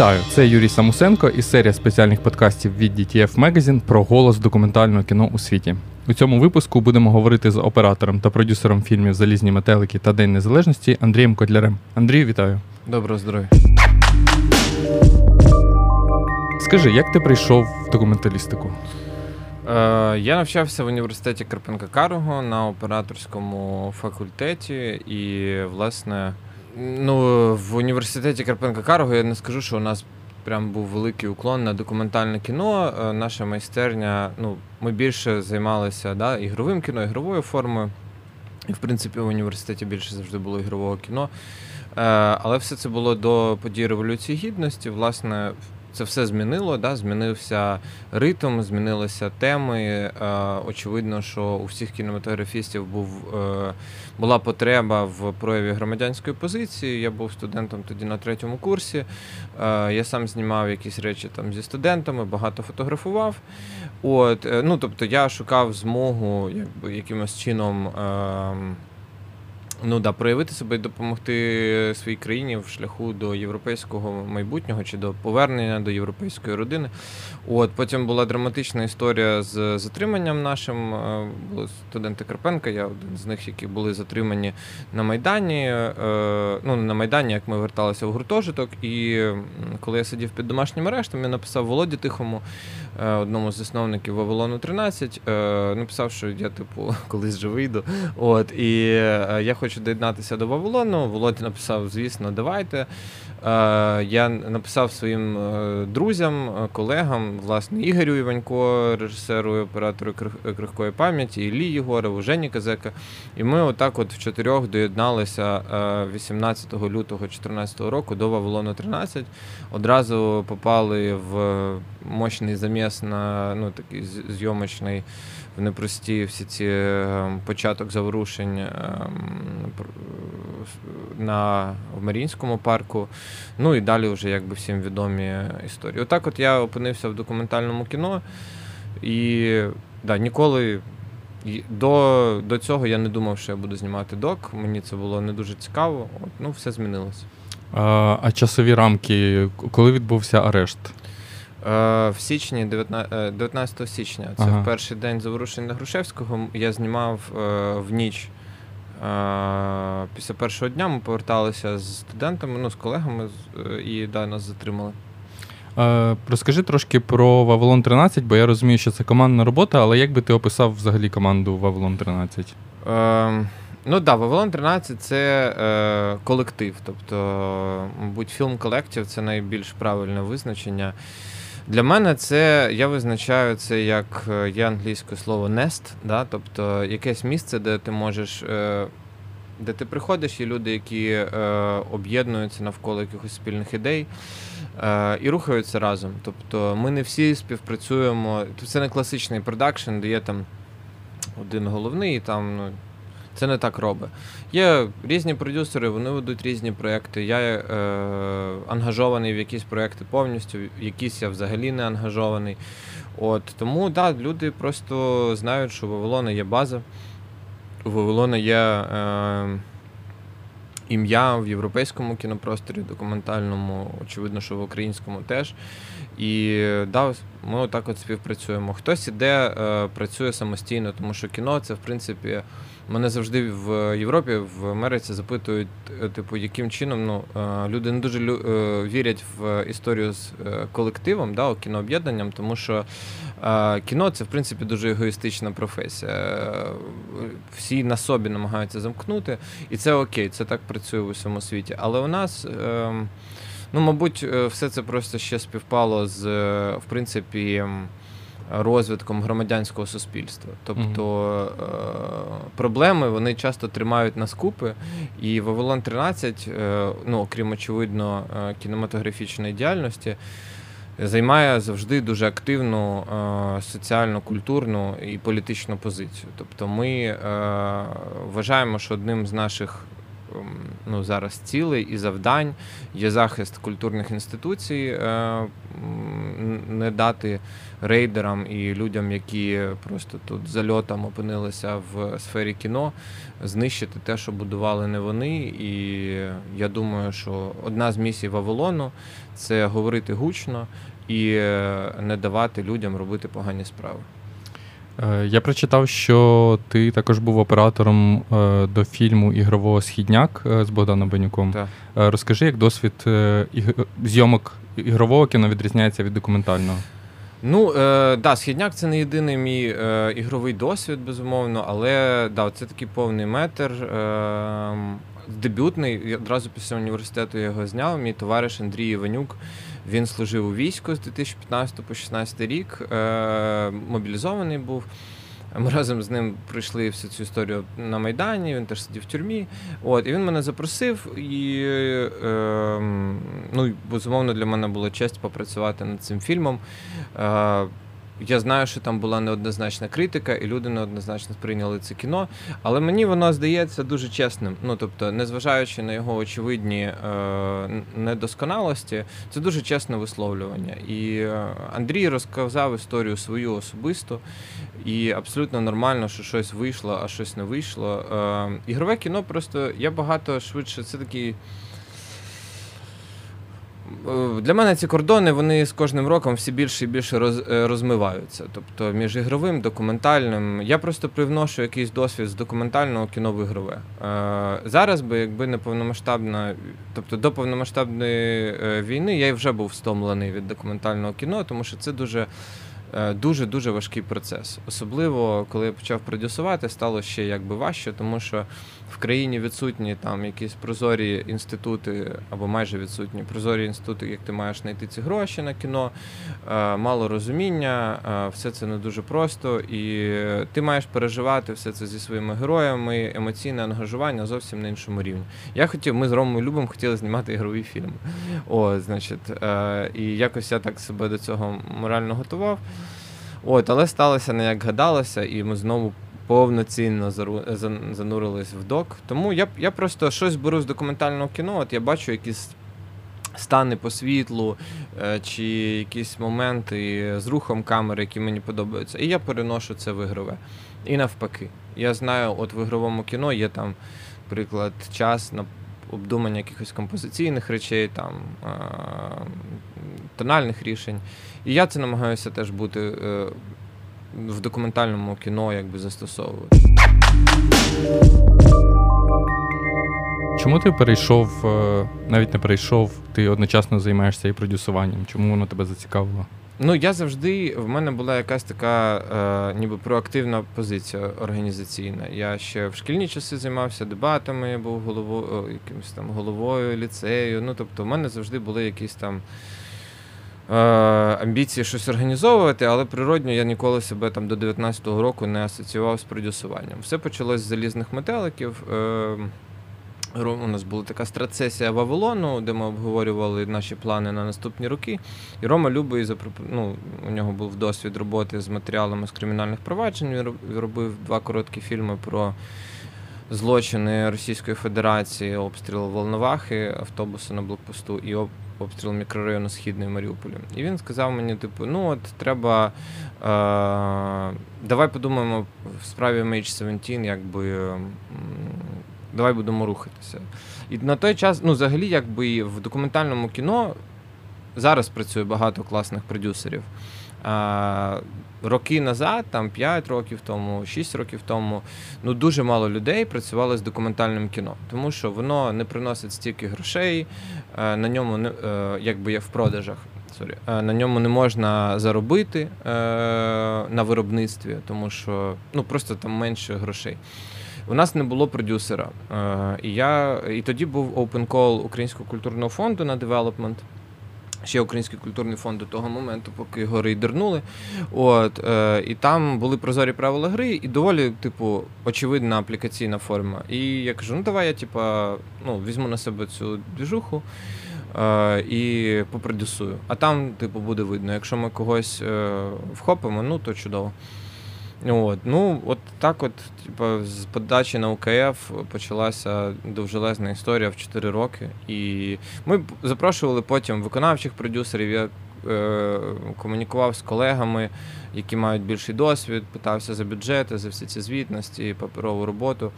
Вітаю! Це Юрій Самусенко і серія спеціальних подкастів від DTF Magazine про голос документального кіно у світі. У цьому випуску будемо говорити з оператором та продюсером фільмів Залізні метелики та День Незалежності Андрієм Котлярем. Андрію, вітаю! Доброго здоров'я. Скажи, як ти прийшов в документалістику? Е, я навчався в університеті Карпенка Карого на операторському факультеті, і, власне, ну, в університеті Карпенка Карго я не скажу, що у нас прям був великий уклон на документальне кіно. Е, наша майстерня, ну, ми більше займалися да, ігровим кіно, ігровою формою. І, в принципі, в університеті більше завжди було ігрового кіно. Е, але все це було до подій Революції Гідності. Власне, це все змінило, да? змінився ритм, змінилися теми. Е, очевидно, що у всіх кінематографістів був, е, була потреба в прояві громадянської позиції. Я був студентом тоді на третьому курсі. Е, я сам знімав якісь речі там зі студентами, багато фотографував. От, ну, Тобто я шукав змогу якби, якимось чином. Ну да, проявити себе і допомогти своїй країні в шляху до європейського майбутнього чи до повернення до європейської родини. От потім була драматична історія з затриманням нашим. Е, були студенти Карпенка. Я один з них, які були затримані на Майдані. Е, ну на Майдані, як ми верталися в гуртожиток. І коли я сидів під домашнім арештом, я написав Володі Тихому, одному з засновників Вавилону 13, написав, що я, типу, колись же вийду. От і я хочу доєднатися до Вавилону. Володя написав, звісно, давайте. Е, я написав своїм е, друзям, е, колегам, власне, Ігорю Іванько, режисеру і оператору крихкої пам'яті, Іллі Єгорову, Жені Казека. І ми отак от в чотирьох доєдналися 18 лютого 2014 року до Вавилону 13. Одразу попали в мощний заміс на ну, такий зйомочний непрості всі ці ем, початок заворушень ем, на в Марінському парку. Ну і далі вже якби всім відомі історії. Отак от я опинився в документальному кіно і да, ніколи. До до цього я не думав, що я буду знімати док. Мені це було не дуже цікаво. От, Ну, все змінилося. А, а часові рамки, коли відбувся арешт? Е, в січні, 19 е, січня, це ага. в перший день заворушень на Грушевського. Я знімав е, в ніч. Після першого дня ми поверталися з студентами, ну, з колегами, і да, нас затримали. Розкажи трошки про Вавилон 13, бо я розумію, що це командна робота, але як би ти описав взагалі команду Вавилон 13? Е, Ну так, да, Вавилон 13 це е, колектив. Тобто, мабуть, фільм колектив це найбільш правильне визначення. Для мене це я визначаю це як е, є англійське слово nest, да? тобто якесь місце, де ти можеш, е, де ти приходиш, і люди, які е, об'єднуються навколо якихось спільних ідей і рухаються разом. Тобто ми не всі співпрацюємо. Це не класичний продакшн, де є там один головний і там. ну, це не так робить. Є різні продюсери, вони ведуть різні проекти. Я е, ангажований в якісь проекти повністю, якісь я взагалі не ангажований. От Тому да, люди просто знають, що у Вавилона є база, у Вавилона є е, ім'я в європейському кінопросторі, документальному, очевидно, що в українському теж. І да, ми отак от співпрацюємо. Хтось іде, е, працює самостійно, тому що кіно це в принципі. Мене завжди в Європі, в Америці запитують, е, типу, яким чином ну, е, люди не дуже е, вірять в історію з колективом, да, кінооб'єднанням, тому що кіно це в принципі дуже егоїстична професія. Всі на собі намагаються замкнути, і це окей, це так працює в усьому світі. Але у нас. Ем, ну, мабуть, все це просто ще співпало з в принципі розвитком громадянського суспільства. Тобто mm-hmm. проблеми вони часто тримають нас купи, і Вавилон 13, е, ну окрім очевидно, е, кінематографічної діяльності. Займає завжди дуже активну соціально, культурну і політичну позицію. Тобто, ми вважаємо, що одним з наших ну, зараз цілей і завдань є захист культурних інституцій, е, не дати рейдерам і людям, які просто тут зальотом опинилися в сфері кіно, знищити те, що будували не вони. І я думаю, що одна з місій Вавилону це говорити гучно і е, не давати людям робити погані справи. Е, я прочитав, що ти також був оператором е, до фільму Ігрового Східняк з Богданом Бенюком. Так. Розкажи, як досвід зйомок ігрового кіно відрізняється від документального? Ну, е, да, східняк це не єдиний мій е, ігровий досвід, безумовно, але да, це такий повний метр. Е, дебютний. Одразу після університету я його зняв. Мій товариш Андрій Іванюк. Він служив у війську з 2015 по 2016 рік. Е, Мобілізований був. Ми разом з ним пройшли всю цю історію на Майдані, він теж сидів в тюрмі. От, І він мене запросив, і е, ну, безумовно для мене була честь попрацювати над цим фільмом. Е, я знаю, що там була неоднозначна критика, і люди неоднозначно сприйняли це кіно. Але мені воно здається дуже чесним. Ну тобто, незважаючи на його очевидні е, недосконалості, це дуже чесне висловлювання. І е, Андрій розказав історію свою особисту, і абсолютно нормально, що щось вийшло, а щось не вийшло. Е, ігрове кіно просто я багато швидше. Це такий. Е, для мене ці кордони вони з кожним роком все більше і більше роз, е, розмиваються. Тобто між ігровим, документальним. Я просто привношу якийсь досвід з документального кіно в ігрове. Е, зараз би, якби не повномасштабна, тобто до повномасштабної війни я вже був стомлений від документального кіно, тому що це дуже. Дуже дуже важкий процес, особливо коли я почав продюсувати, стало ще якби важче, тому що країні відсутні там якісь прозорі інститути або майже відсутні прозорі інститути, як ти маєш знайти ці гроші на кіно, е, мало розуміння, е, все це не дуже просто, і ти маєш переживати все це зі своїми героями, емоційне ангажування зовсім на іншому рівні. Я хотів, ми з Ромою Любом хотіли знімати ігровий фільм. О, значить, е, і якось я так себе до цього морально готував. От, але сталося не як гадалося, і ми знову повноцінно занурились в док. Тому я я просто щось беру з документального кіно, от я бачу якісь стани по світлу е, чи якісь моменти з рухом камери, які мені подобаються. І я переношу це в ігрове. І навпаки. Я знаю, от в ігровому кіно є там, наприклад, час на обдумання якихось композиційних речей, там е, тональних рішень. І я це намагаюся теж бути е, в документальному кіно якби застосовувати. Чому ти перейшов, е, навіть не перейшов, ти одночасно займаєшся і продюсуванням? Чому воно тебе зацікавило? Ну, я завжди, в мене була якась така е, ніби проактивна позиція організаційна. Я ще в шкільні часи займався дебатами, був головою, якимось там головою ліцею. Ну, тобто, в мене завжди були якісь там амбіції щось організовувати, але природньо я ніколи себе там до 19-го року не асоціював з продюсуванням. Все почалось з залізних метеликів. Е, у нас була така страцесія Вавилону, де ми обговорювали наші плани на наступні роки. І Рома Любий ну, у нього був досвід роботи з матеріалами з кримінальних проваджень. Він робив два короткі фільми про злочини Російської Федерації, обстріл Волновахи, автобуси на блокпосту і обстріл мікрорайону Східний Маріуполі. І він сказав мені, типу, ну от треба. Е, Давай подумаємо в справі MH17, якби. Давай будемо рухатися. І на той час, ну, взагалі, якби в документальному кіно зараз працює багато класних продюсерів. А, Роки назад, там 5 років тому, 6 років тому, ну дуже мало людей працювали з документальним кіно, тому що воно не приносить стільки грошей, е, на ньому не е, якби є в продажах. Sorry, е, на ньому не можна заробити на виробництві, тому що ну просто там менше грошей. У нас не було продюсера. І я і тоді був open call Українського культурного фонду на девелопмент ще Український культурний фонд до того моменту, поки його рейдернули. От, е, І там були прозорі правила гри, і доволі, типу, очевидна аплікаційна форма. І я кажу, ну давай я типа, ну, візьму на себе цю двіжуху е, і попродюсую. А там, типу, буде видно. Якщо ми когось е, вхопимо, ну то чудово. От. Ну, от так от, типу, з подачі на УКФ почалася довжелезна історія в 4 роки. І ми запрошували потім виконавчих продюсерів. Я е, комунікував з колегами, які мають більший досвід, питався за бюджети, за всі ці звітності, паперову роботу.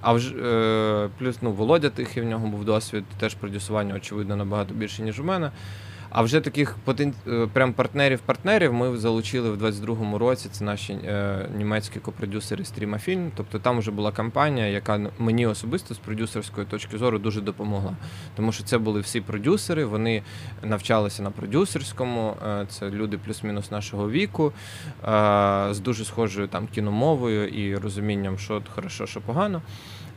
А вже е, плюс ну, Володя Тихий, в нього був досвід, теж продюсування, очевидно, набагато більше, ніж у мене. А вже таких потен... Е, прям партнерів-партнерів ми залучили в 22-му році. Це наші е, німецькі копродюсери стріма фільм. Тобто там вже була кампанія, яка мені особисто з продюсерської точки зору дуже допомогла. Тому що це були всі продюсери, вони навчалися на продюсерському. Е, це люди плюс-мінус нашого віку, е, з дуже схожою там кіномовою і розумінням, що хорошо, що погано.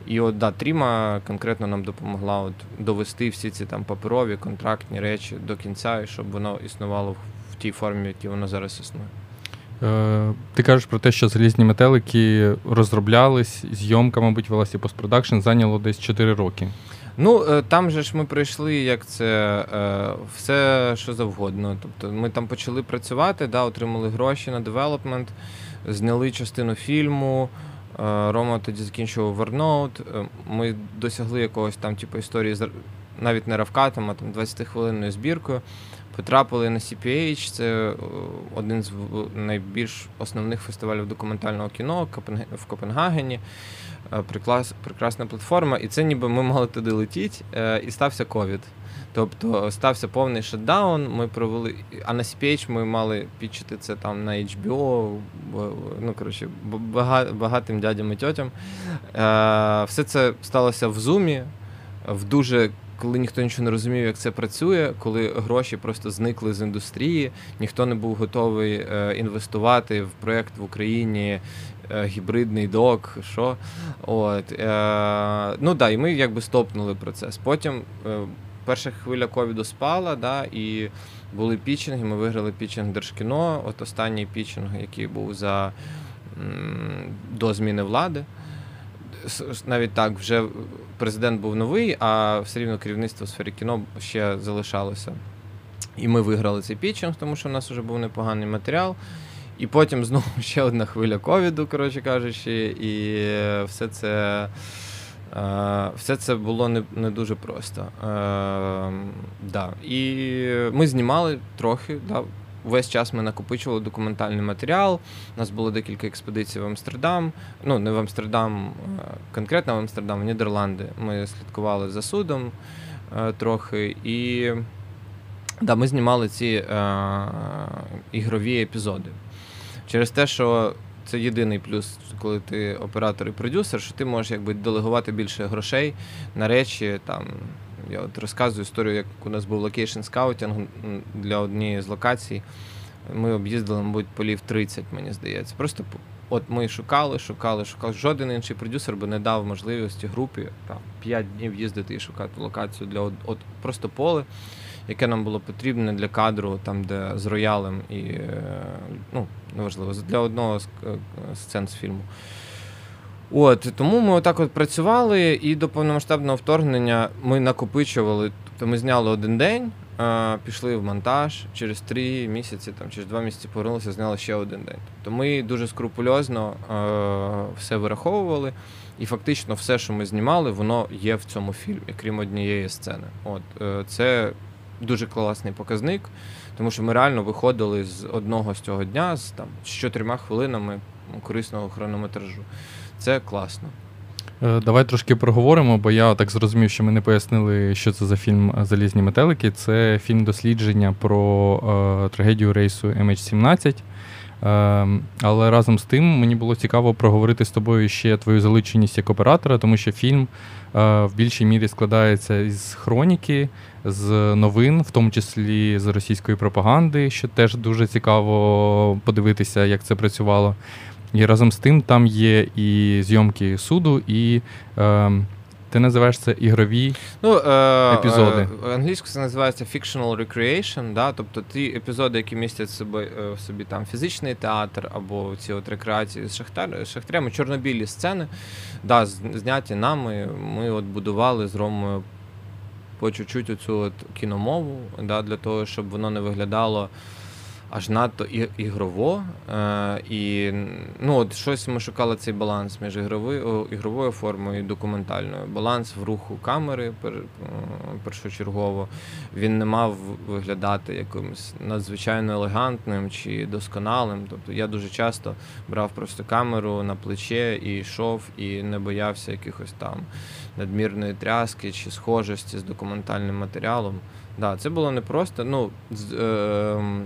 І от да, Тріма конкретно нам допомогла от довести всі ці там паперові контрактні речі до кінця, і щоб воно існувало в тій формі, в якій воно зараз існує. Е, Ти кажеш про те, що залізні метелики розроблялись, зйомка, мабуть, велася постпродакшн, зайняло десь 4 роки. Ну, е, там же ж ми прийшли, як це е, все, що завгодно. Тобто ми там почали працювати, да, отримали гроші на девелопмент, зняли частину фільму. Е, Рома тоді закінчував Верноут. Ми досягли якогось там, типу, історії з навіть не равкатом, а там 20-хвилинною збіркою. Потрапили на CPH, це е, один з найбільш основних фестивалів документального кіно в Копенгагені. Е, прекрасна платформа. І це ніби ми мали туди летіти, і стався ковід. Тобто стався повний шатдаун, ми провели. А на CPH ми мали підчити це там на HBO, ну коротше, багатим дядям і тьотям. Е, все це сталося в зумі, в дуже. Коли ніхто нічого не розумів, як це працює, коли гроші просто зникли з індустрії, ніхто не був готовий е, інвестувати в проєкт в Україні, е, гібридний док, що. От, Ну да, і ми якби стопнули процес. Потім перша хвиля ковіду спала, да, і були пічинги. Ми виграли пічинг Держкіно. От останній пічинг, який був за до зміни влади. Навіть так, вже президент був новий, а все рівно керівництво в сфері кіно ще залишалося. І ми виграли цей пічинг, тому що у нас вже був непоганий матеріал. І потім знову ще одна хвиля ковіду, коротше кажучи, і все це. Е, все це було не не дуже просто. Е, да. І ми знімали трохи. Да. Весь час ми накопичували документальний матеріал. У нас було декілька експедицій в Амстердам. Ну, не в Амстердам, конкретно в Амстердам, в Нідерланди. Ми слідкували за судом е, трохи. І да, ми знімали ці е, ігрові епізоди. Через те, що це єдиний плюс, коли ти оператор і продюсер, що ти можеш якби делегувати більше грошей на речі. Там я от розказую історію, як у нас був location scouting для однієї з локацій. Ми об'їздили, мабуть, полів 30, мені здається. Просто от ми шукали, шукали, шукали. Жоден інший продюсер би не дав можливості групі там 5 днів їздити і шукати локацію для от, от просто поле яке нам було потрібне для кадру, там де з роялем і е, ну, неважливо, для одного з е, сцен з фільму. От Тому ми отак от працювали, і до повномасштабного вторгнення ми накопичували. Тобто ми зняли один день, пішли в монтаж, через три місяці, там, через два місяці повернулися, зняли ще один день. Тобто ми дуже скрупульозно все вираховували, і фактично все, що ми знімали, воно є в цьому фільмі, крім однієї сцени. От е, Це дуже класний показник, тому що ми реально виходили з одного з цього дня з там з чотирма хвилинами корисного хронометражу. Це класно. Е, давай трошки проговоримо, бо я так зрозумів, що ми не пояснили, що це за фільм Залізні метелики. Це фільм дослідження про е, трагедію рейсу MH17. Ем, але разом з тим мені було цікаво проговорити з тобою ще твою залученість як оператора, тому що фільм е, в більшій мірі складається із хроніки, з новин, в тому числі з російської пропаганди, що теж дуже цікаво подивитися, як це працювало. І разом з тим там є і зйомки суду, і е, ти називаєш це ігрові ну, е, епізоди. Е, англійською це називається fictional recreation, да? тобто ті епізоди, які містять собі, е, в собі там фізичний театр або ці от рекреації з шахтар, шахтарями, чорнобілі сцени, да, зняті нами. Ми от будували з Ромою по чуть-чуть оцю от кіномову, да, для того, щоб воно не виглядало аж надто і- ігрово. Е, і ну, от щось ми шукали цей баланс між ігровою, ігровою формою і документальною. Баланс в руху камери пер, е, першочергово. Він не мав виглядати якимось надзвичайно елегантним чи досконалим. Тобто я дуже часто брав просто камеру на плече і йшов, і не боявся якихось там надмірної тряски чи схожості з документальним матеріалом. Да, це було непросто. Ну, з, е,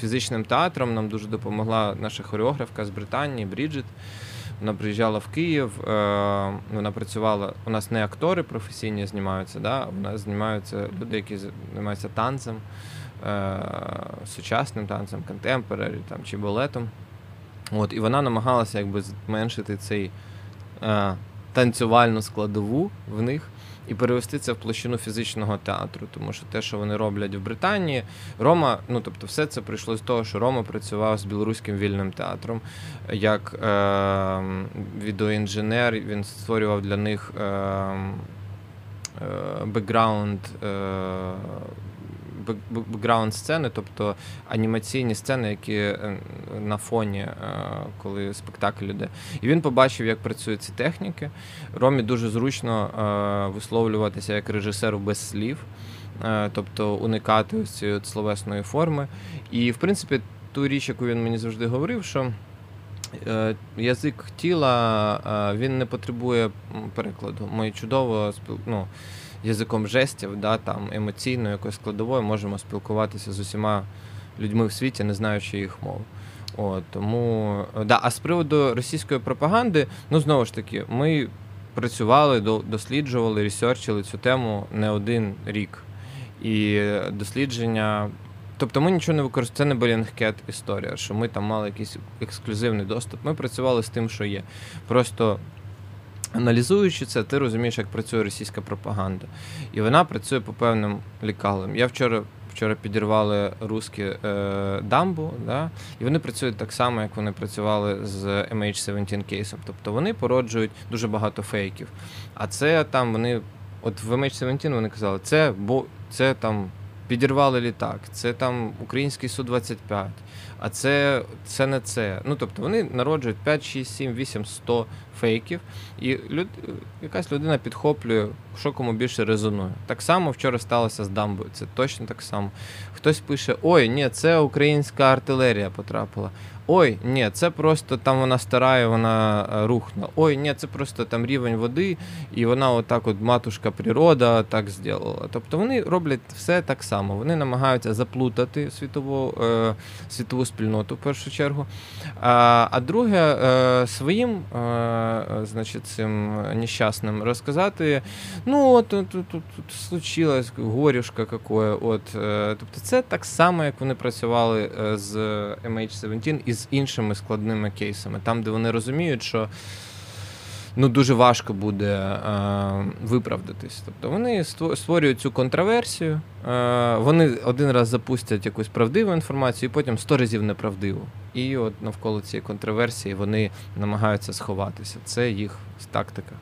фізичним театром нам дуже допомогла наша хореографка з Британії Бріджит. Вона приїжджала в Київ, е, вона працювала. У нас не актори професійні знімаються, да? у нас знімаються люди, які займаються танцем, е, сучасним танцем, контемпорарі там, чи балетом. От, І вона намагалася якби зменшити цей е, танцювальну складову в них і перевести це в площину фізичного театру. Тому що те, що вони роблять в Британії, Рома, ну тобто, все це прийшло з того, що Рома працював з білоруським вільним театром, як е, відеоінженер, він створював для них е, е, бекграунд. Бекграунд сцени, тобто анімаційні сцени, які е, на фоні, е, коли спектакль іде. І він побачив, як працюють ці техніки. Ромі дуже зручно е, висловлюватися як режисеру без слів, тобто уникати ось цієї словесної форми. І, в принципі, ту річ, яку він мені завжди говорив, що. Язик тіла він не потребує перекладу. Ми чудово ну, язиком жестів, да, там емоційною якоюсь складовою можемо спілкуватися з усіма людьми в світі, не знаючи їх мов. От, тому, да, А з приводу російської пропаганди, ну знову ж таки, ми працювали, досліджували, ресерчили цю тему не один рік. І дослідження. Тобто ми нічого не використовували, це не Белінгкет історія, що ми там мали якийсь ексклюзивний доступ. Ми працювали з тим, що є. Просто Аналізуючи це, ти розумієш, як працює російська пропаганда. І вона працює по певним лікалам. Я вчора вчора підірвали русські е, дамбу, да? і вони працюють так само, як вони працювали з MH17 кейсом. Тобто вони породжують дуже багато фейків. А це там вони, от в MH17 вони казали, це бо це там підірвали літак, це там український Су-25, а це це не це. Ну тобто вони народжують 5, 6, 7, 8, 100 фейків, і люд, якась людина підхоплює, що кому більше резонує. Так само вчора сталося з дамбою. Це точно так само. Хтось пише: Ой, ні, це українська артилерія потрапила. Ой, ні, це просто там вона стара і вона е, рухнула. Ой, ні, це просто там рівень води, і вона отак, от матушка природа, так зробила. Тобто вони роблять все так само. Вони намагаються заплутати світову е, світову спільноту в першу чергу. А а друге, е, своїм е, значить, цим нещасним розказати, ну от тут, случилось горюшка какое. От, е, Тобто це так само, як вони працювали е, з MH17 і з іншими складними кейсами, там, де вони розуміють, що ну, дуже важко буде е, виправдатись. Тобто вони створюють цю контраверсію, е, вони один раз запустять якусь правдиву інформацію, і потім сто разів неправдиву. І от навколо цієї контраверсії вони намагаються сховатися. Це їх тактика.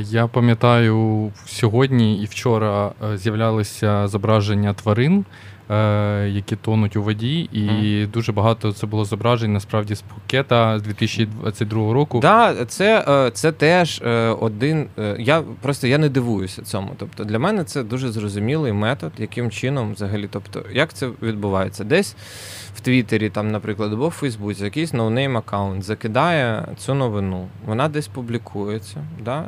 Я пам'ятаю, сьогодні і вчора е, з'являлися зображення тварин. Е, які тонуть у воді, і mm. дуже багато це було зображень насправді з Пхукета з 2022 року. Так, да, це е, це теж е, один. Я просто я не дивуюся цьому. Тобто для мене це дуже зрозумілий метод, яким чином взагалі, тобто, як це відбувається? Десь в Твіттері, там, наприклад, або в Фейсбуці якийсь noname аккаунт закидає цю новину, вона десь публікується. Да?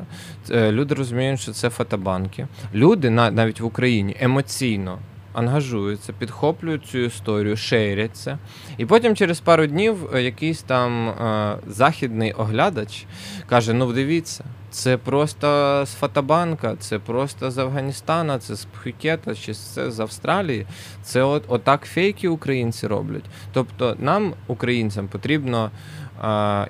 Люди розуміють, що це фотобанки. Люди навіть в Україні емоційно ангажуються, підхоплюють цю історію, шейряться. І потім через пару днів е, якийсь там е, західний оглядач каже: ну дивіться, це просто з Фотобанка, це просто з Афганістана, це з Пхукета, чи це з Австралії. Це от отак фейки українці роблять. Тобто нам, українцям, потрібно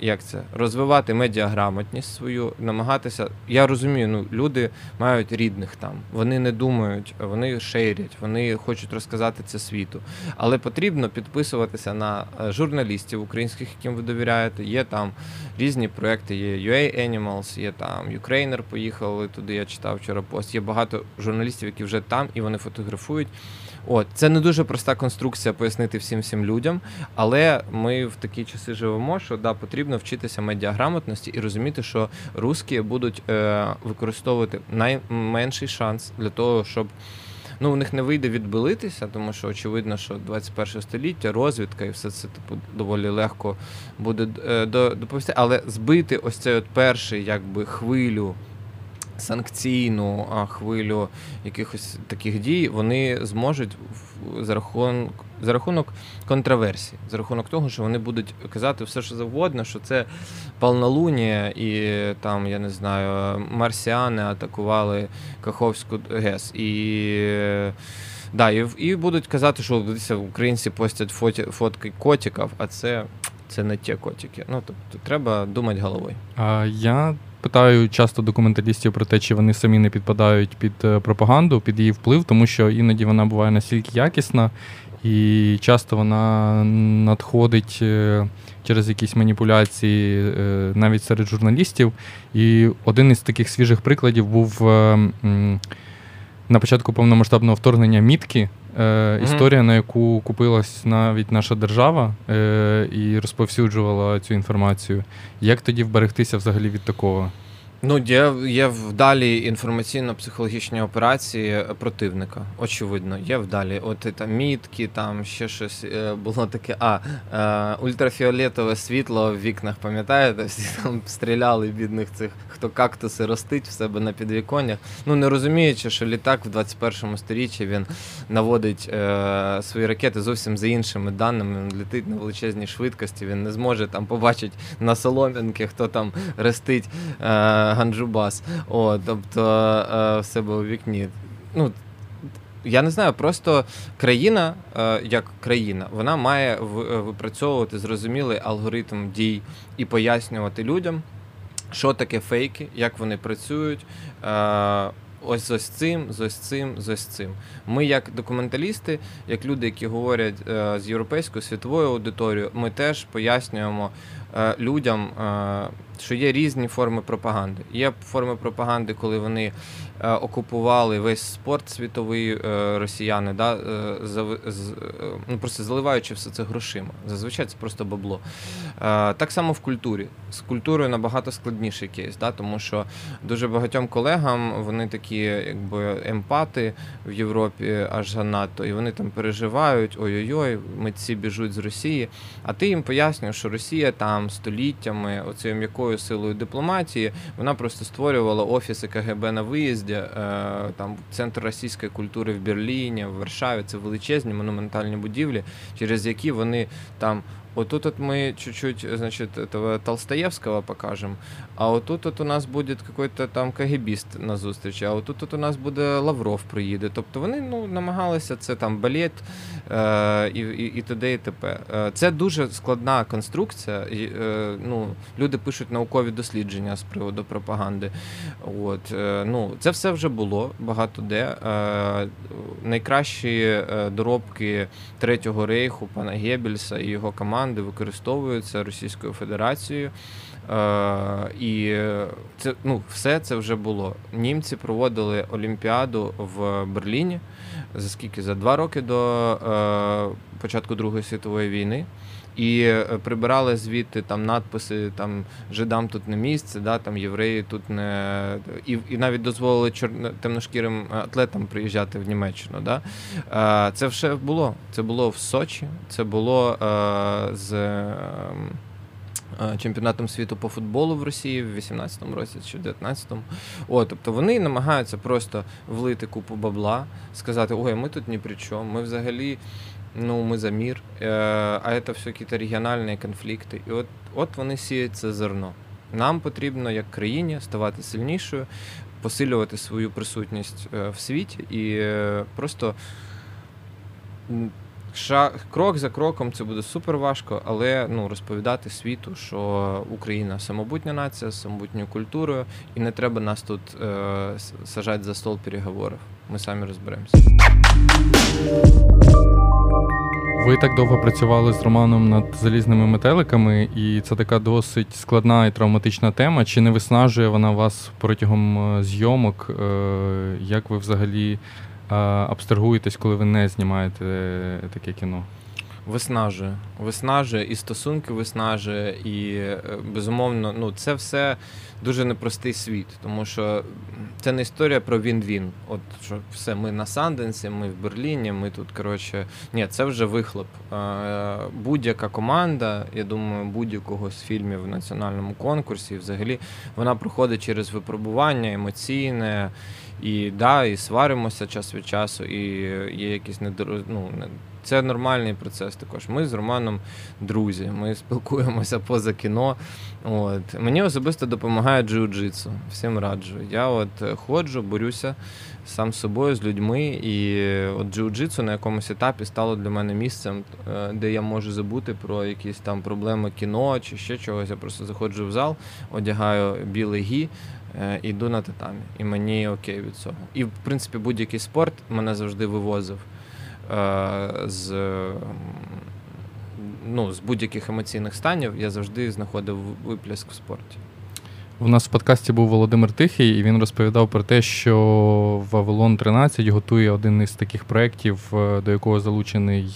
як це розвивати медіаграмотність свою, намагатися. Я розумію, ну люди мають рідних там, вони не думають, вони шейрять, вони хочуть розказати це світу. Але потрібно підписуватися на е, журналістів українських, яким ви довіряєте. Є там різні проекти, є UA Animals, є там Ukrainer поїхали туди. Я читав вчора пост. Є багато журналістів, які вже там і вони фотографують От це не дуже проста конструкція пояснити всім всім людям, але ми в такі часи живемо, що да, потрібно вчитися медіаграмотності і розуміти, що русські будуть е, використовувати найменший шанс для того, щоб. Ну, у них не вийде відбилитися, тому що очевидно, що 21 століття, розвідка і все це типу доволі легко буде е, доповісти. Але збити ось цей от перший якби хвилю санкційну хвилю якихось таких дій, вони зможуть за рахунок за рахунок контраверсії, за рахунок того, що вони будуть казати все, що завгодно, що це полнолунія і там, я не знаю, марсіани атакували Каховську ГЕС. І да, і, і будуть казати, що українці постять фоті, фотки котиків, а це це не ті котики. Ну тобто треба думати головою. А я питаю часто документалістів про те, чи вони самі не підпадають під е, пропаганду, під її вплив, тому що іноді вона буває настільки якісна, і часто вона надходить е, через якісь маніпуляції е, навіть серед журналістів. І один із таких свіжих прикладів був на початку повномасштабного вторгнення мітки. Е, Історія, на яку купилась навіть наша держава е, і розповсюджувала цю інформацію. Як тоді вберегтися взагалі від такого? Ну, є є вдалі інформаційно-психологічні операції противника. Очевидно, є вдалі. От там мітки, там ще щось е, було таке. А е, ультрафіолетове світло в вікнах, пам'ятаєте? Всі там стріляли бідних цих, хто кактуси ростить в себе на підвіконнях. Ну не розуміючи, що літак в 21 сторіччі він наводить е, свої ракети зовсім за іншими даними. Він летить на величезній швидкості. Він не зможе там побачити на солом'янки, хто там ростить. Е, Ганджубас. О, тобто е, в себе у вікні. Ну, я не знаю, просто країна, е, як країна, вона має випрацьовувати зрозумілий алгоритм дій і пояснювати людям, що таке фейки, як вони працюють. Е, ось ось цим, з ось цим, з ось цим. Ми, як документалісти, як люди, які говорять з європейською світовою аудиторією, ми теж пояснюємо людям що є різні форми пропаганди. Є форми пропаганди, коли вони е, окупували весь спорт світовий е, росіяни, да, е, з, е, ну, просто заливаючи все це грошима. Зазвичай це просто бабло. Е, так само в культурі. З культурою набагато складніший кейс, да, тому що дуже багатьом колегам вони такі, якби емпати в Європі аж занадто, і вони там переживають: ой-ой-ой, митці біжуть з Росії. А ти їм пояснюєш, що Росія там століттями оцею м'якою силою дипломатії. Вона просто створювала офіси КГБ на виїзді, е, там центр російської культури в Берліні, в Варшаві. Це величезні монументальні будівлі, через які вони там Отут от ми чуть-чуть, значить, этого Толстоєвського покажем, а вот тут вот у нас буде какой-то там кагебіст на зустрічі, а от тут от у нас буде Лавров приїде. Тобто вони ну, намагалися це там балет е, і і, і т.д. і т.п. Е, це дуже складна конструкція. Е, ну, Люди пишуть наукові дослідження з приводу пропаганди. От, е, ну, Це все вже було багато де. Е, найкращі е, доробки Третього рейху, пана Геббельса і його команди використовуються Російською Федерацією. Е, І це ну, все це вже було. Німці проводили Олімпіаду в Берліні за скільки? За два роки до е, початку Другої світової війни. І е, прибирали звідти там надписи, там жидам тут не місце, да, там євреї тут не і і навіть дозволили чорно темношкірим атлетам приїжджати в Німеччину. Да. Це все було. Це було в Сочі, це було з. Ем, чемпіонатом світу по футболу в Росії в 18-му році чи в 19-му. О, тобто вони намагаються просто влити купу бабла, сказати, ой, ми тут ні при чому, ми взагалі ну, ми за мір, е, а це все якісь регіональні конфлікти. І от, от вони сіють це зерно. Нам потрібно, як країні, ставати сильнішою, посилювати свою присутність е, в світі і е, просто крок за кроком це буде супер важко, але ну, розповідати світу, що Україна самобутня нація з самобутньою культурою, і не треба нас тут е, сажати за стол переговорів. Ми самі розберемося. Ви так довго працювали з Романом над залізними метеликами, і це така досить складна і травматична тема. Чи не виснажує вона вас протягом е, зйомок? Е, як ви взагалі абстрагуєтесь, коли ви не знімаєте таке кіно? Виснажує. Виснажує, і стосунки виснажує, і е, безумовно, ну це все дуже непростий світ, тому що це не історія про він-він. От що все, ми на Санденсі, ми в Берліні, ми тут, коротше, ні, це вже вихлоп. Будь-яка команда, я думаю, будь-якого з фільмів в національному конкурсі, взагалі, вона проходить через випробування емоційне. І да, і сваримося час від часу, і є якісь недороз... ну, це нормальний процес також. Ми з Романом друзі, ми спілкуємося поза кіно. От. Мені особисто допомагає джиу-джитсу. Всім раджу. Я от ходжу, борюся сам з собою, з людьми. І от джиу-джитсу на якомусь етапі стало для мене місцем, е, де я можу забути про якісь там проблеми кіно чи ще чогось. Я просто заходжу в зал, одягаю білий гі. Е, йду на татамі, і мені окей від цього. І в принципі будь-який спорт мене завжди вивозив. Е, з ну, з будь-яких емоційних станів я завжди знаходив виплеск в спорті. У нас в подкасті був Володимир Тихий, і він розповідав про те, що Вавилон 13 готує один із таких проєктів, е, до якого залучений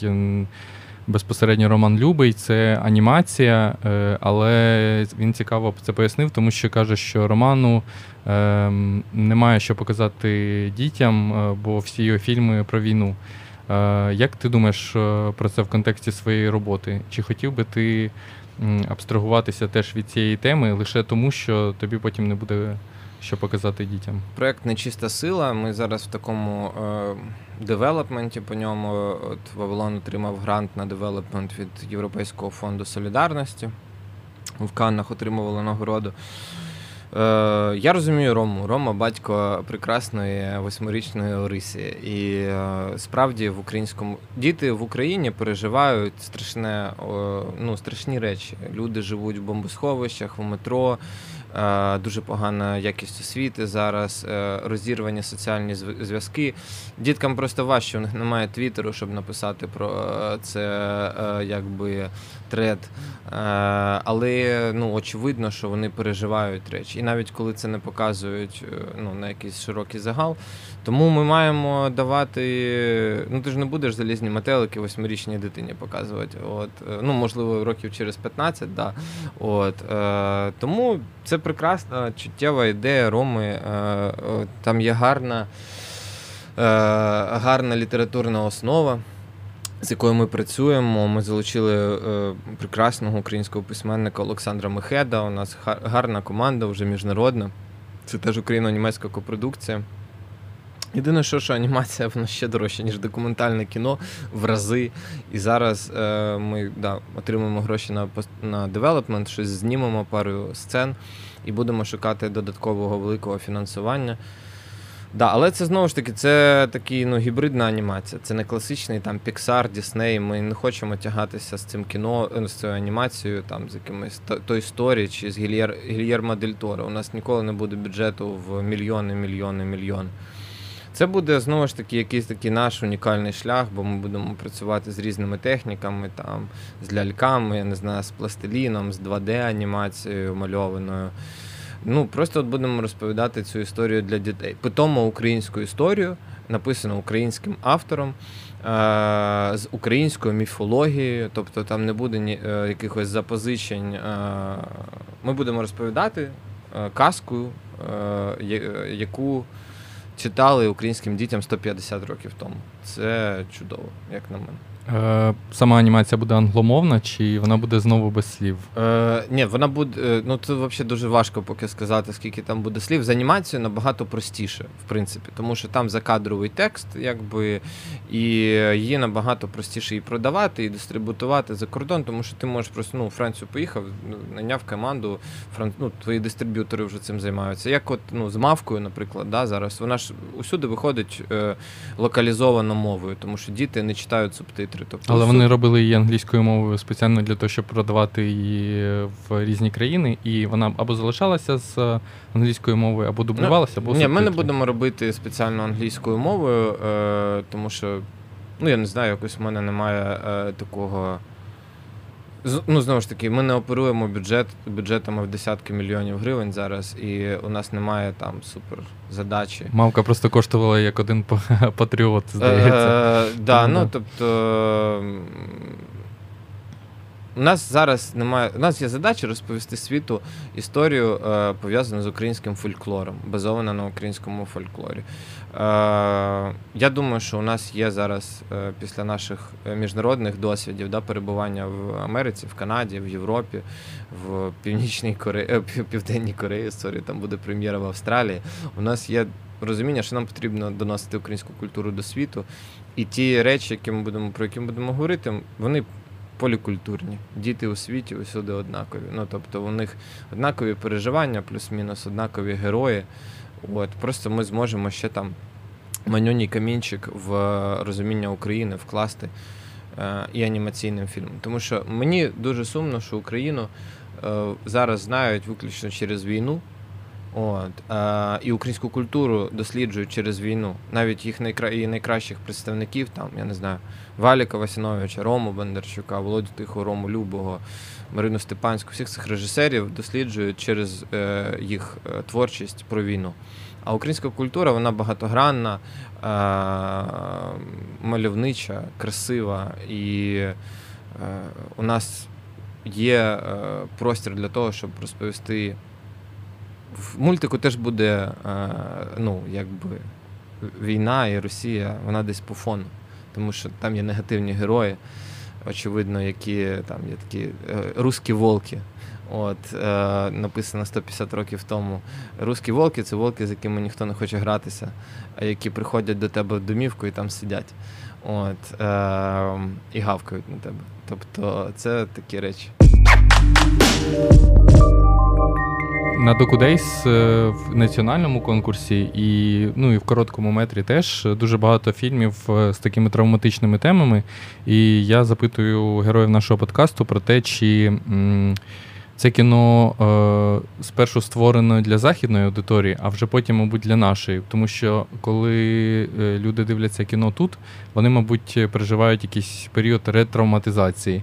безпосередньо Роман Любий. Це анімація, е, але він цікаво це пояснив, тому що каже, що Роману ем, немає що показати дітям, бо всі його фільми про війну. Е, як ти думаєш е, про це в контексті своєї роботи? Чи хотів би ти абстрагуватися теж від цієї теми лише тому, що тобі потім не буде що показати дітям? Проект Нечиста сила. Ми зараз в такому е, девелопменті по ньому. От Вавилон отримав грант на девелопмент від Європейського фонду солідарності. В Каннах отримували нагороду. Е, Я розумію Рому. Рома батько прекрасної восьмирічної Орисі. І е, справді в українському діти в Україні переживають страшне, ну, страшні речі. Люди живуть в бомбосховищах, в метро. Е, дуже погана якість освіти зараз, е, розірвані соціальні зв'язки. Діткам просто важче, у них немає твіттеру, щоб написати про е, це якби тред. Але ну, очевидно, що вони переживають речі. І навіть коли це не показують ну, на якийсь широкий загал. Тому ми маємо давати. Ну ти ж не будеш залізні метелики восьмирічній дитині показувати. От, Ну, можливо, років через 15, да. От, Тому це прекрасна чуттєва ідея Роми. Е, там є гарна, е, гарна літературна основа. З якою ми працюємо, ми залучили е, прекрасного українського письменника Олександра Мехеда. У нас гарна команда, вже міжнародна. Це теж україно-німецька копродукція. Єдине, що що анімація вона ще дорожча, ніж документальне кіно в рази. І зараз е, ми да, отримуємо гроші на на девелопмент, щось знімемо пару сцен і будемо шукати додаткового великого фінансування. Да, Але це знову ж таки це такі, ну, гібридна анімація. Це не класичний там Pixar, Disney. Ми не хочемо тягатися з цим кіно, е, з цією анімацією, там, з якимось той історії чи з Гільєрма Дель Торо. У нас ніколи не буде бюджету в мільйони, мільйони, мільйони. Це буде знову ж таки якийсь такий наш унікальний шлях, бо ми будемо працювати з різними техніками, там, з ляльками, я не знаю, з пластиліном, з 2D-анімацією мальованою. Ну, Просто от будемо розповідати цю історію для дітей. Питомо українську історію, написану українським автором. З українською міфологією, тобто там не буде ні, е, якихось запозичень. Ми будемо розповідати е, казку, е, яку читали українським дітям 150 років тому. Це чудово, як на мене. Е, сама анімація буде англомовна, чи вона буде знову без слів? Е, Ні, вона буде. Ну це взагалі дуже важко поки сказати, скільки там буде слів. З анімацією набагато простіше, в принципі, тому що там закадровий текст, якби, і її набагато простіше і продавати, і дистрибутувати за кордон, тому що ти можеш просто ну, у Францію поїхав, наняв команду, фран... ну, твої дистриб'ютори вже цим займаються. Як от ну, з мавкою, наприклад, да, зараз вона ж усюди виходить е, локалізовано мовою, тому що діти не читають субтитри комп'ютері. Тобто Але вони робили її англійською мовою спеціально для того, щоб продавати її в різні країни, і вона або залишалася з англійською мовою, або дублювалася, або Ні, ми не будемо робити спеціально англійською мовою, е, тому що, ну я не знаю, якось в мене немає е, такого Ну, знову ж таки, ми не оперуємо бюджет бюджетами в десятки мільйонів гривень зараз, і у нас немає там супер задачі. Мавка просто коштувала як один патріот, здається. Е, да, Тому ну тобто. У нас зараз немає. У нас є задача розповісти світу історію, е, пов'язану з українським фольклором, базована на українському фольклорі. Е, я думаю, що у нас є зараз е, після наших е, міжнародних досвідів да, перебування в Америці, в Канаді, в Європі, в Північній Кореї, Південній Кореї, sorry, там буде прем'єра в Австралії. У нас є розуміння, що нам потрібно доносити українську культуру до світу. І ті речі, які ми будемо, про які ми будемо говорити, вони полікультурні. Діти у світі усюди однакові. Ну, тобто у них однакові переживання, плюс-мінус, однакові герої. От, просто ми зможемо ще там манюній камінчик в розуміння України вкласти е, і анімаційним фільмом. Тому що мені дуже сумно, що Україну е, зараз знають виключно через війну. От, е, і українську культуру досліджують через війну. Навіть їх найкра... її найкращих представників, там, я не знаю, Валіка Васіновича, Рому Бондарчука, Володю Тихого, Рому Любого, Марину Степанську, всіх цих режисерів досліджують через е, їх е, творчість про війну. А українська культура вона багатогранна, е, мальовнича, красива, і у нас є простір для того, щоб розповісти. В мультику теж буде ну, якби війна і Росія, вона десь по фону. Тому що там є негативні герої, очевидно, які там є такі е, русські волки. От, е, написано 150 років тому. Русські волки це волки, з якими ніхто не хоче гратися, а які приходять до тебе в домівку і там сидять. От, е, і гавкають на тебе. Тобто це такі речі. На Докудейс е, в національному конкурсі і, ну, і в короткому метрі теж дуже багато фільмів е, з такими травматичними темами. І я запитую героїв нашого подкасту про те, чи це кіно е, спершу створено для західної аудиторії, а вже потім, мабуть, для нашої. Тому що коли е, люди дивляться кіно тут, вони, мабуть, переживають якийсь період ретравматизації.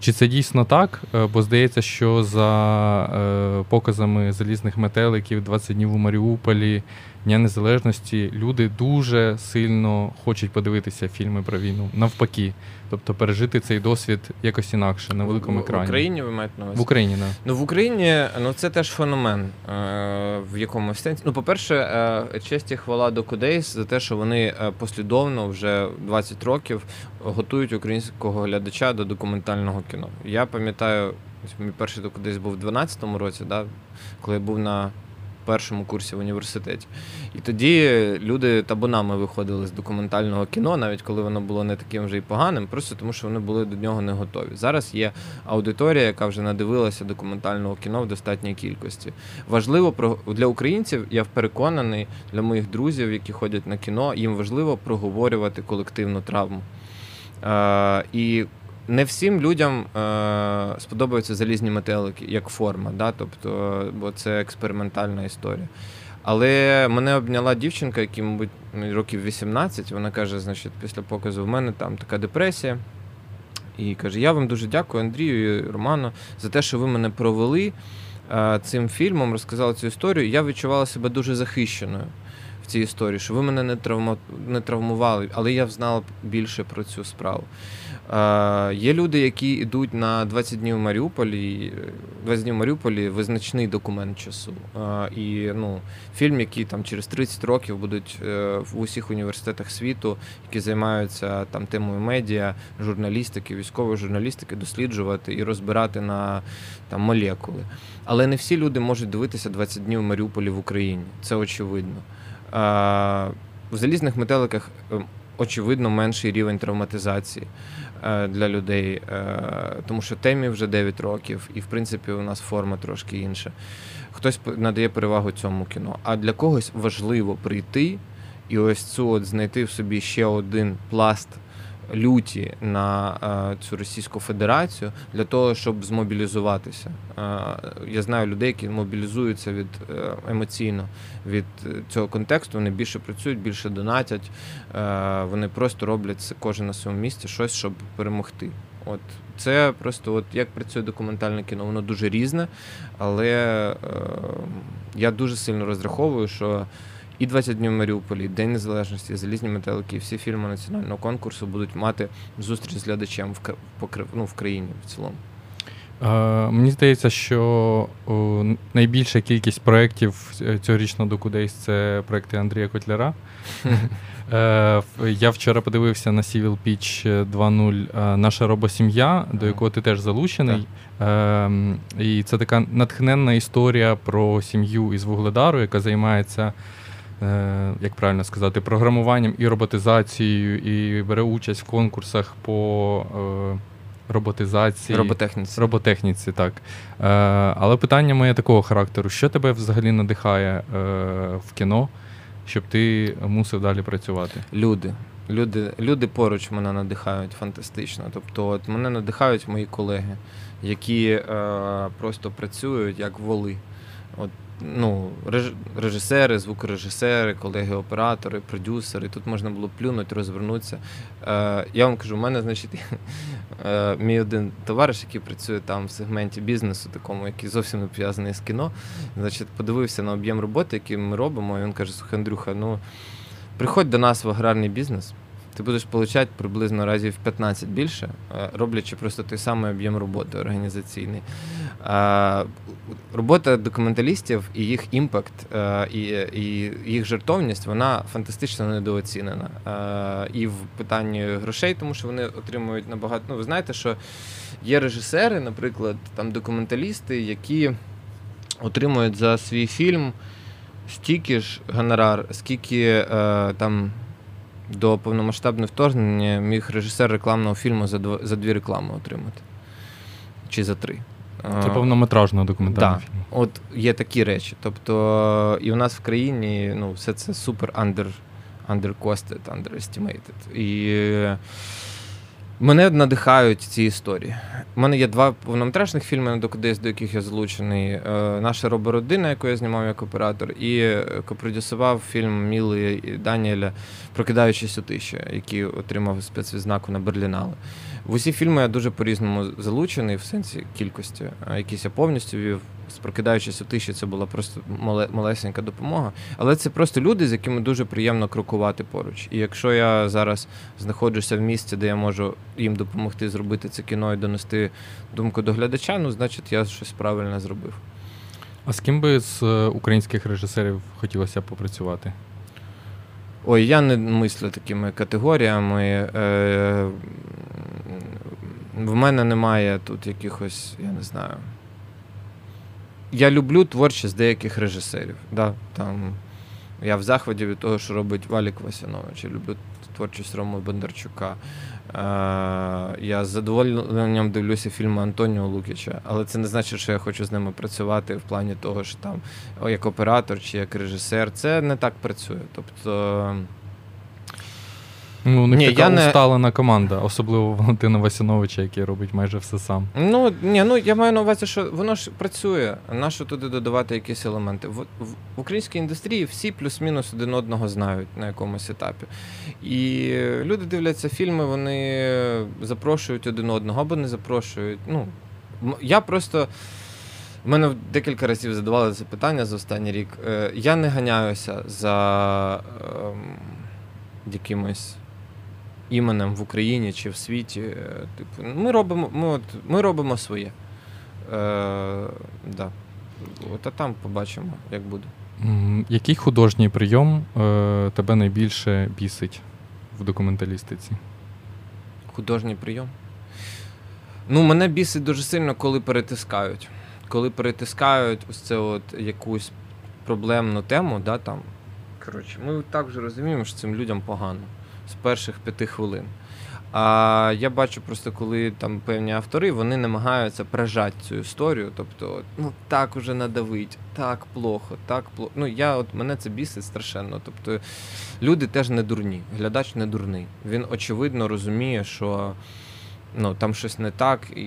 Чи це дійсно так? Е, Бо здається, що за е, показами залізних метеликів 20 днів у Маріуполі, Дня Незалежності, люди дуже сильно хочуть подивитися фільми про війну. Навпаки. Тобто пережити цей досвід якось інакше на великому В- екрані. В Україні ви маєте на увазі? В Україні, да. Ну, в Україні ну, це теж феномен е, в якомусь сенсі. Ну, по-перше, е, честь і хвала до Кудейс за те, що вони е, послідовно вже 20 років готують українського глядача до документального кіно. Я пам'ятаю, мій перший докудейс був у 12-му році, да, коли я був на першому курсі в університеті. І тоді люди табунами виходили з документального кіно, навіть коли воно було не таким вже й поганим, просто тому що вони були до нього не готові. Зараз є аудиторія, яка вже надивилася документального кіно в достатній кількості. Важливо про для українців, я переконаний, для моїх друзів, які ходять на кіно, їм важливо проговорювати колективну травму. Е, і не всім людям е, сподобаються залізні метелики як форма, да? тобто, бо це експериментальна історія. Але мене обняла дівчинка, якій, мабуть, років 18, вона каже: значить, після показу в мене там така депресія. І каже: Я вам дуже дякую, Андрію і Роману, за те, що ви мене провели е, цим фільмом, розказали цю історію. Я відчувала себе дуже захищеною в цій історії, що ви мене не, не травмували, але я знала більше про цю справу. Є люди, які йдуть на 20 днів Маріуполі. і, е, 20 днів Маріуполі визначний документ часу. І ну, фільм, який там через 30 років будуть е, в усіх університетах світу, які займаються там темою медіа, журналістики, військової журналістики, досліджувати і розбирати на там молекули. Але не всі люди можуть дивитися 20 днів Маріуполі в Україні. Це очевидно. В залізних метеликах е, очевидно менший рівень травматизації для людей, е, тому що темі вже 9 років, і в принципі у нас форма трошки інша. Хтось надає перевагу цьому кіно, а для когось важливо прийти і ось цю от знайти в собі ще один пласт люті на е, цю Російську Федерацію для того, щоб змобілізуватися. Е, я знаю людей, які мобілізуються від е, емоційно від цього контексту. Вони більше працюють, більше донатять. Вони просто роблять кожен на своєму місці щось, щоб перемогти. От це просто от як працює документальне кіно, воно дуже різне, але е, я дуже сильно розраховую, що і 20 днів в Маріуполі, і День Незалежності, Залізні метелики, і всі фільми національного конкурсу будуть мати зустріч з глядачем в, ну, в країні в цілому. Е, мені здається, що о, найбільша кількість проєктів е, цьогорічного Докудейс це проекти Андрія Котляра. Е, я вчора подивився на Civil Pitch 2.0 Наша робосім'я, до якого ти теж залучений. Так. І це така натхненна історія про сім'ю із Вугледару, яка займається. Як правильно сказати, програмуванням і роботизацією, і бере участь в конкурсах по роботизації. Роботехніці. Роботехніці, так. Е, Але питання моє такого характеру: що тебе взагалі надихає е, в кіно, щоб ти мусив далі працювати? Люди. Люди люди поруч мене надихають фантастично. Тобто, от мене надихають мої колеги, які е, просто працюють як воли. От ну, режисери, звукорежисери, колеги-оператори, продюсери. Тут можна було плюнути, розвернутися. Е, Я вам кажу, у мене, значить, е, мій один товариш, який працює там в сегменті бізнесу, такому, який зовсім не пов'язаний з кіно, значить, подивився на об'єм роботи, який ми робимо. І він каже: Слухай, Андрюха, ну приходь до нас в аграрний бізнес ти будеш отримати приблизно разів 15 більше, е, роблячи просто той самий об'єм роботи організаційний. Е, робота документалістів і їх імпакт, е, і їх жертовність, вона фантастично недооцінена. І в питанні грошей, тому що вони отримують набагато. Ну, ви знаєте, що є режисери, наприклад, там документалісти, які отримують за свій фільм стільки ж гонорар, скільки там до повномасштабного вторгнення міг режисер рекламного фільму за два, за дві реклами отримати. Чи за три. Це повнометражного документального да. фільму. От є такі речі. Тобто, і у нас в країні ну, все це супер under, undercosted, underestimated. І Мене надихають ці історії. У мене є два повнометражних фільми, докудись, до яких я залучений. Е, Наша робородина, яку я знімав як оператор, і копродюсував фільм Міли і Даніеля Прокидаючись у тиші, який отримав спецвідзнаку на Берлінали. В усі фільми я дуже по-різному залучений в сенсі кількості. Якісь я повністю вів прокидаючись у тиші, це була просто малесенька допомога. Але це просто люди, з якими дуже приємно крокувати поруч. І якщо я зараз знаходжуся в місці, де я можу їм допомогти зробити це кіно і донести думку до глядача, ну значить я щось правильно зробив. А з ким би з е, українських режисерів хотілося попрацювати? Ой, я не мислю такими категоріями. Е, В мене немає тут якихось, я не знаю я люблю творчість деяких режисерів. Да, там, Я в захваті від того, що робить Валік Васянович. Я люблю творчість Роми Бондарчука. Е, Я з задоволенням дивлюся фільми Антоніо Лукіча, але це не значить, що я хочу з ними працювати в плані того, що там як оператор чи як режисер. Це не так працює. Тобто. Ну, у них ні, така я усталена не... команда, особливо Валентина Васяновича, який робить майже все сам. Ну ні, ну я маю на увазі, що воно ж працює. Нащо туди додавати якісь елементи? В, в, в українській індустрії всі плюс-мінус один одного знають на якомусь етапі. І люди дивляться фільми, вони запрошують один одного або не запрошують. Ну, я просто. У мене декілька разів задавали це питання за останній рік. Е, я не ганяюся за ем, якимось іменем в Україні чи в світі. Е, типу, Ми робимо ми от, ми робимо своє. Е, да. От, А там побачимо, як буде. Який художній прийом е, тебе найбільше бісить в документалістиці? Художній прийом? Ну, мене бісить дуже сильно, коли перетискають. Коли перетискають ось це от якусь проблемну тему, да, там. Коротше, ми так вже розуміємо, що цим людям погано з перших п'яти хвилин. А я бачу просто, коли там певні автори вони намагаються прижати цю історію. Тобто, ну так уже надавить, так плохо, так плохо. Ну я от мене це бісить страшенно. Тобто люди теж не дурні, глядач не дурний. Він очевидно розуміє, що ну там щось не так і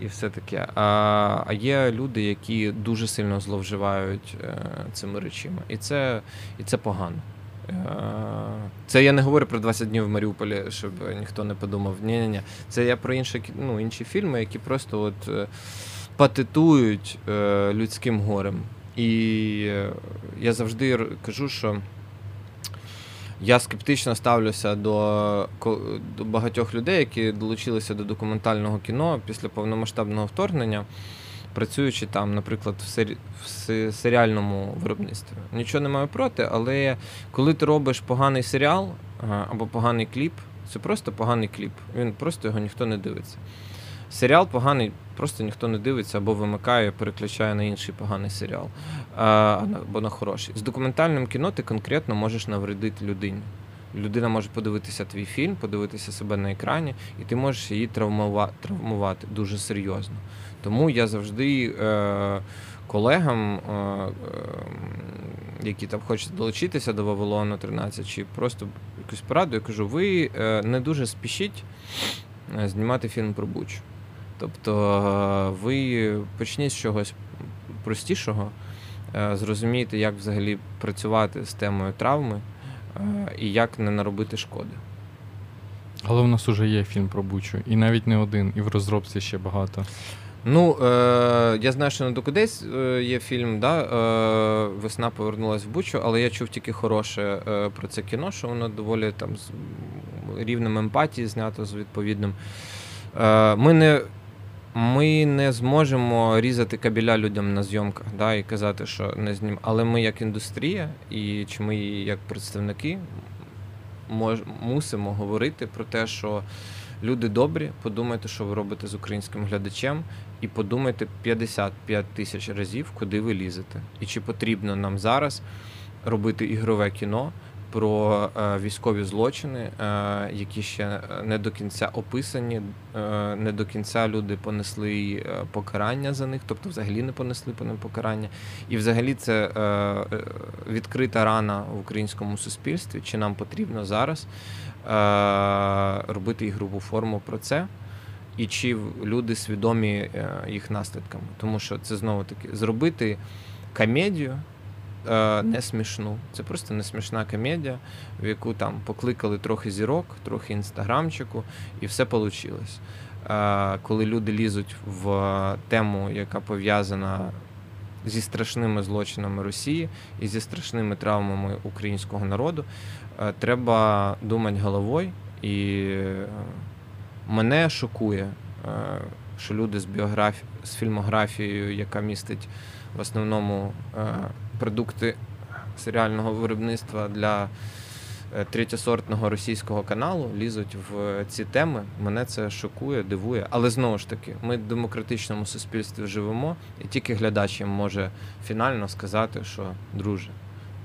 і все таке. А а є люди, які дуже сильно зловживають е, цими речами. І це, І це погано. Е, Це я не говорю про 20 днів в Маріуполі, щоб ніхто не подумав. Ні, ні, ні. Це я про інші, ну, інші фільми, які просто от е, патетують е, людським горем. І я завжди кажу, що я скептично ставлюся до, до багатьох людей, які долучилися до документального кіно після повномасштабного вторгнення, працюючи там, наприклад, в, сері... в серіальному виробництві. Нічого не маю проти, але коли ти робиш поганий серіал або поганий кліп, це просто поганий кліп. Він просто його ніхто не дивиться. Серіал поганий, просто ніхто не дивиться або вимикає, переключає на інший поганий серіал або на хороший. З документальним кіно ти конкретно можеш навредити людині. Людина може подивитися твій фільм, подивитися себе на екрані, і ти можеш її травмува- травмувати дуже серйозно. Тому я завжди е, колегам, е, е, які там хочуть долучитися до Вавилону 13, чи просто якусь пораду, я кажу, ви е, не дуже спішіть е, знімати фільм про Бучу. Тобто ви почніть з чогось простішого, зрозумієте, як взагалі працювати з темою травми і як не наробити шкоди. Але у нас уже є фільм про Бучу, і навіть не один, і в розробці ще багато. Ну, е, я знаю, що на Докудесь е, є фільм, да, е, Весна повернулась в Бучу, але я чув тільки хороше е, про це кіно, що воно доволі там з рівнем емпатії знято з відповідним. Е, ми не. Ми не зможемо різати кабіля людям на зйомках да, і казати, що не знім. Але ми як індустрія, і чи ми як представники мож, мусимо говорити про те, що люди добрі, подумайте, що ви робите з українським глядачем, і подумайте 55 тисяч разів, куди ви лізете. І чи потрібно нам зараз робити ігрове кіно про е, військові злочини, е, які ще не до кінця описані, е, не до кінця люди понесли покарання за них, тобто взагалі не понесли по ним покарання. І взагалі це відкрита рана в українському суспільстві. Чи нам потрібно зараз робити ігрову форму про це? І чи люди свідомі їх наслідками? Тому що це знову таки зробити комедію не смішну. Це просто не смішна комедія, в яку там покликали трохи зірок, трохи інстаграмчику, і все вийшло. Е, коли люди лізуть в тему, яка пов'язана зі страшними злочинами Росії і зі страшними травмами українського народу, е, треба думати головою. І е, мене шокує, е, що люди з біографі... з фільмографією, яка містить в основному е, продукти серіального виробництва для е, третєсортного російського каналу, лізуть в ці теми. Мене це шокує, дивує. Але знову ж таки, ми в демократичному суспільстві живемо, і тільки глядач їм може фінально сказати, що друже,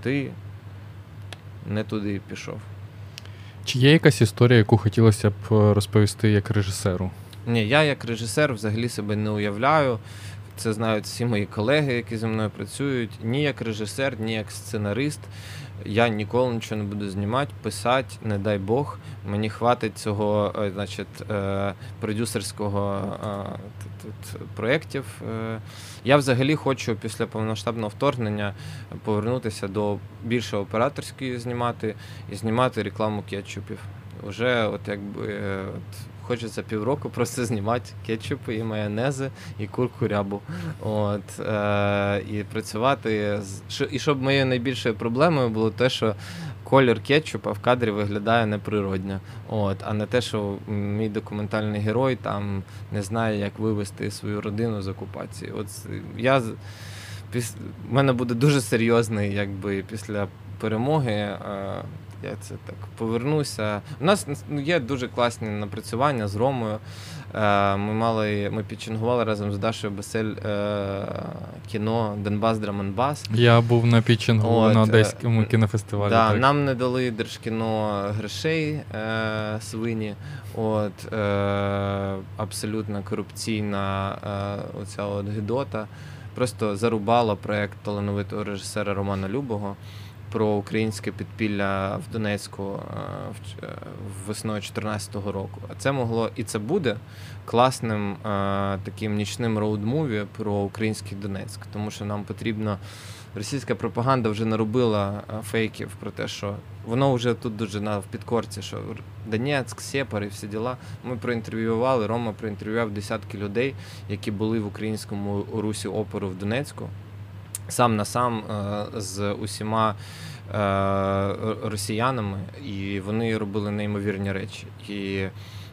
ти не туди пішов. Чи є якась історія, яку хотілося б е, розповісти як режисеру? Ні, я як режисер взагалі себе не уявляю. Це знають всі мої колеги, які зі мною працюють. Ні як режисер, ні як сценарист. Я ніколи нічого не буду знімати, писати, не дай Бог. Мені хватить цього, е, значить, е, продюсерського е, проєктів. Я взагалі хочу після повномасштабного вторгнення повернутися до більше операторської знімати і знімати рекламу кетчупів. Уже от якби е, от, хочеться півроку просто знімати кетчупи і майонези, і курку рябу. От, е, і працювати з і щоб моєю найбільшою проблемою було те, що колір кетчупа в кадрі виглядає неприродньо. От, а не те, що мій документальний герой там не знає, як вивести свою родину з окупації. От я піс... в мене буде дуже серйозний, якби після перемоги. Е, я це так повернуся. У нас ну, є дуже класні напрацювання з Ромою. Е, Ми мали, ми пітчингували разом з Дашою Басель е, кіно Донбас Drum'n'Bass. Я був на пітчингу От, на е, Одеському кінофестивалі. Да, так. нам не дали держкіно грошей свині. От, абсолютно корупційна оця от гидота. Просто зарубала проект талановитого режисера Романа Любого про українське підпілля в Донецьку е, е, весною 2014 року. А це могло і це буде класним е, таким нічним road movie про український Донецьк, тому що нам потрібно російська пропаганда вже наробила фейків про те, що воно вже тут дуже на в підкорці, що Донецьк, Сєпар і всі діла. Ми проінтерв'ювали, Рома проінтерв'ював десятки людей, які були в українському русі опору в Донецьку, сам на сам е, з усіма е, росіянами, і вони робили неймовірні речі. І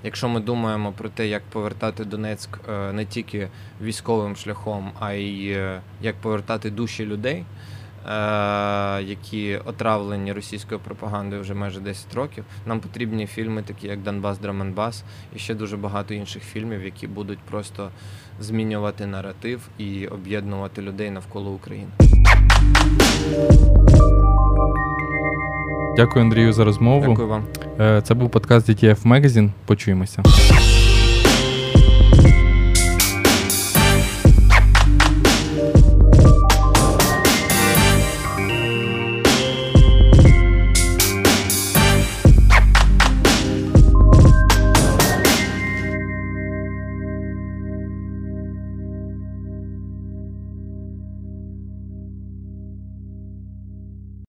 якщо ми думаємо про те, як повертати Донецьк е, не тільки військовим шляхом, а й як повертати душі людей, які отравлені російською пропагандою вже майже 10 років, нам потрібні фільми, такі як Донбас, Драманбас, і ще дуже багато інших фільмів, які будуть просто змінювати наратив і об'єднувати людей навколо України. Дякую, Андрію, за розмову. Дякую вам. Е, Це був подкаст DTF Magazine. Почуємося.